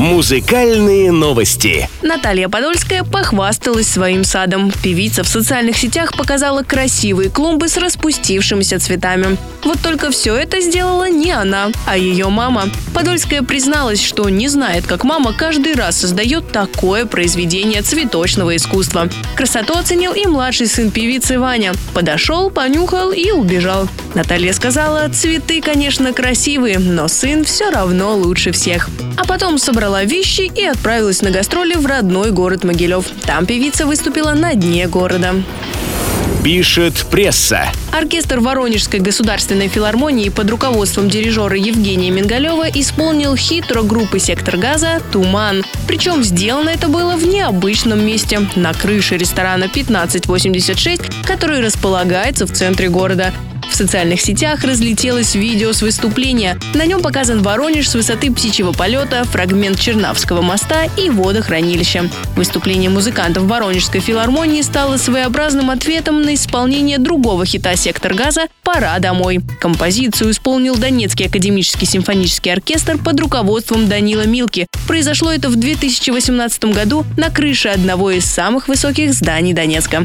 Музыкальные новости. Наталья Подольская похвасталась своим садом. Певица в социальных сетях показала красивые клумбы с распустившимися цветами. Вот только все это сделала не она, а ее мама. Подольская призналась, что не знает, как мама каждый раз создает такое произведение цветочного искусства. Красоту оценил и младший сын певицы Ваня. Подошел, понюхал и убежал. Наталья сказала, цветы, конечно, красивые, но сын все равно лучше всех. А потом собрала вещи и отправилась на гастроли в родной город Могилев. Там певица выступила на дне города. Пишет пресса. Оркестр Воронежской государственной филармонии под руководством дирижера Евгения Мингалева исполнил хит рок-группы «Сектор газа» «Туман». Причем сделано это было в необычном месте – на крыше ресторана 1586, который располагается в центре города. В социальных сетях разлетелось видео с выступления. На нем показан Воронеж с высоты птичьего полета, фрагмент Чернавского моста и водохранилища. Выступление музыкантов Воронежской филармонии стало своеобразным ответом на исполнение другого хита «Сектор газа» «Пора домой». Композицию исполнил Донецкий академический симфонический оркестр под руководством Данила Милки. Произошло это в 2018 году на крыше одного из самых высоких зданий Донецка.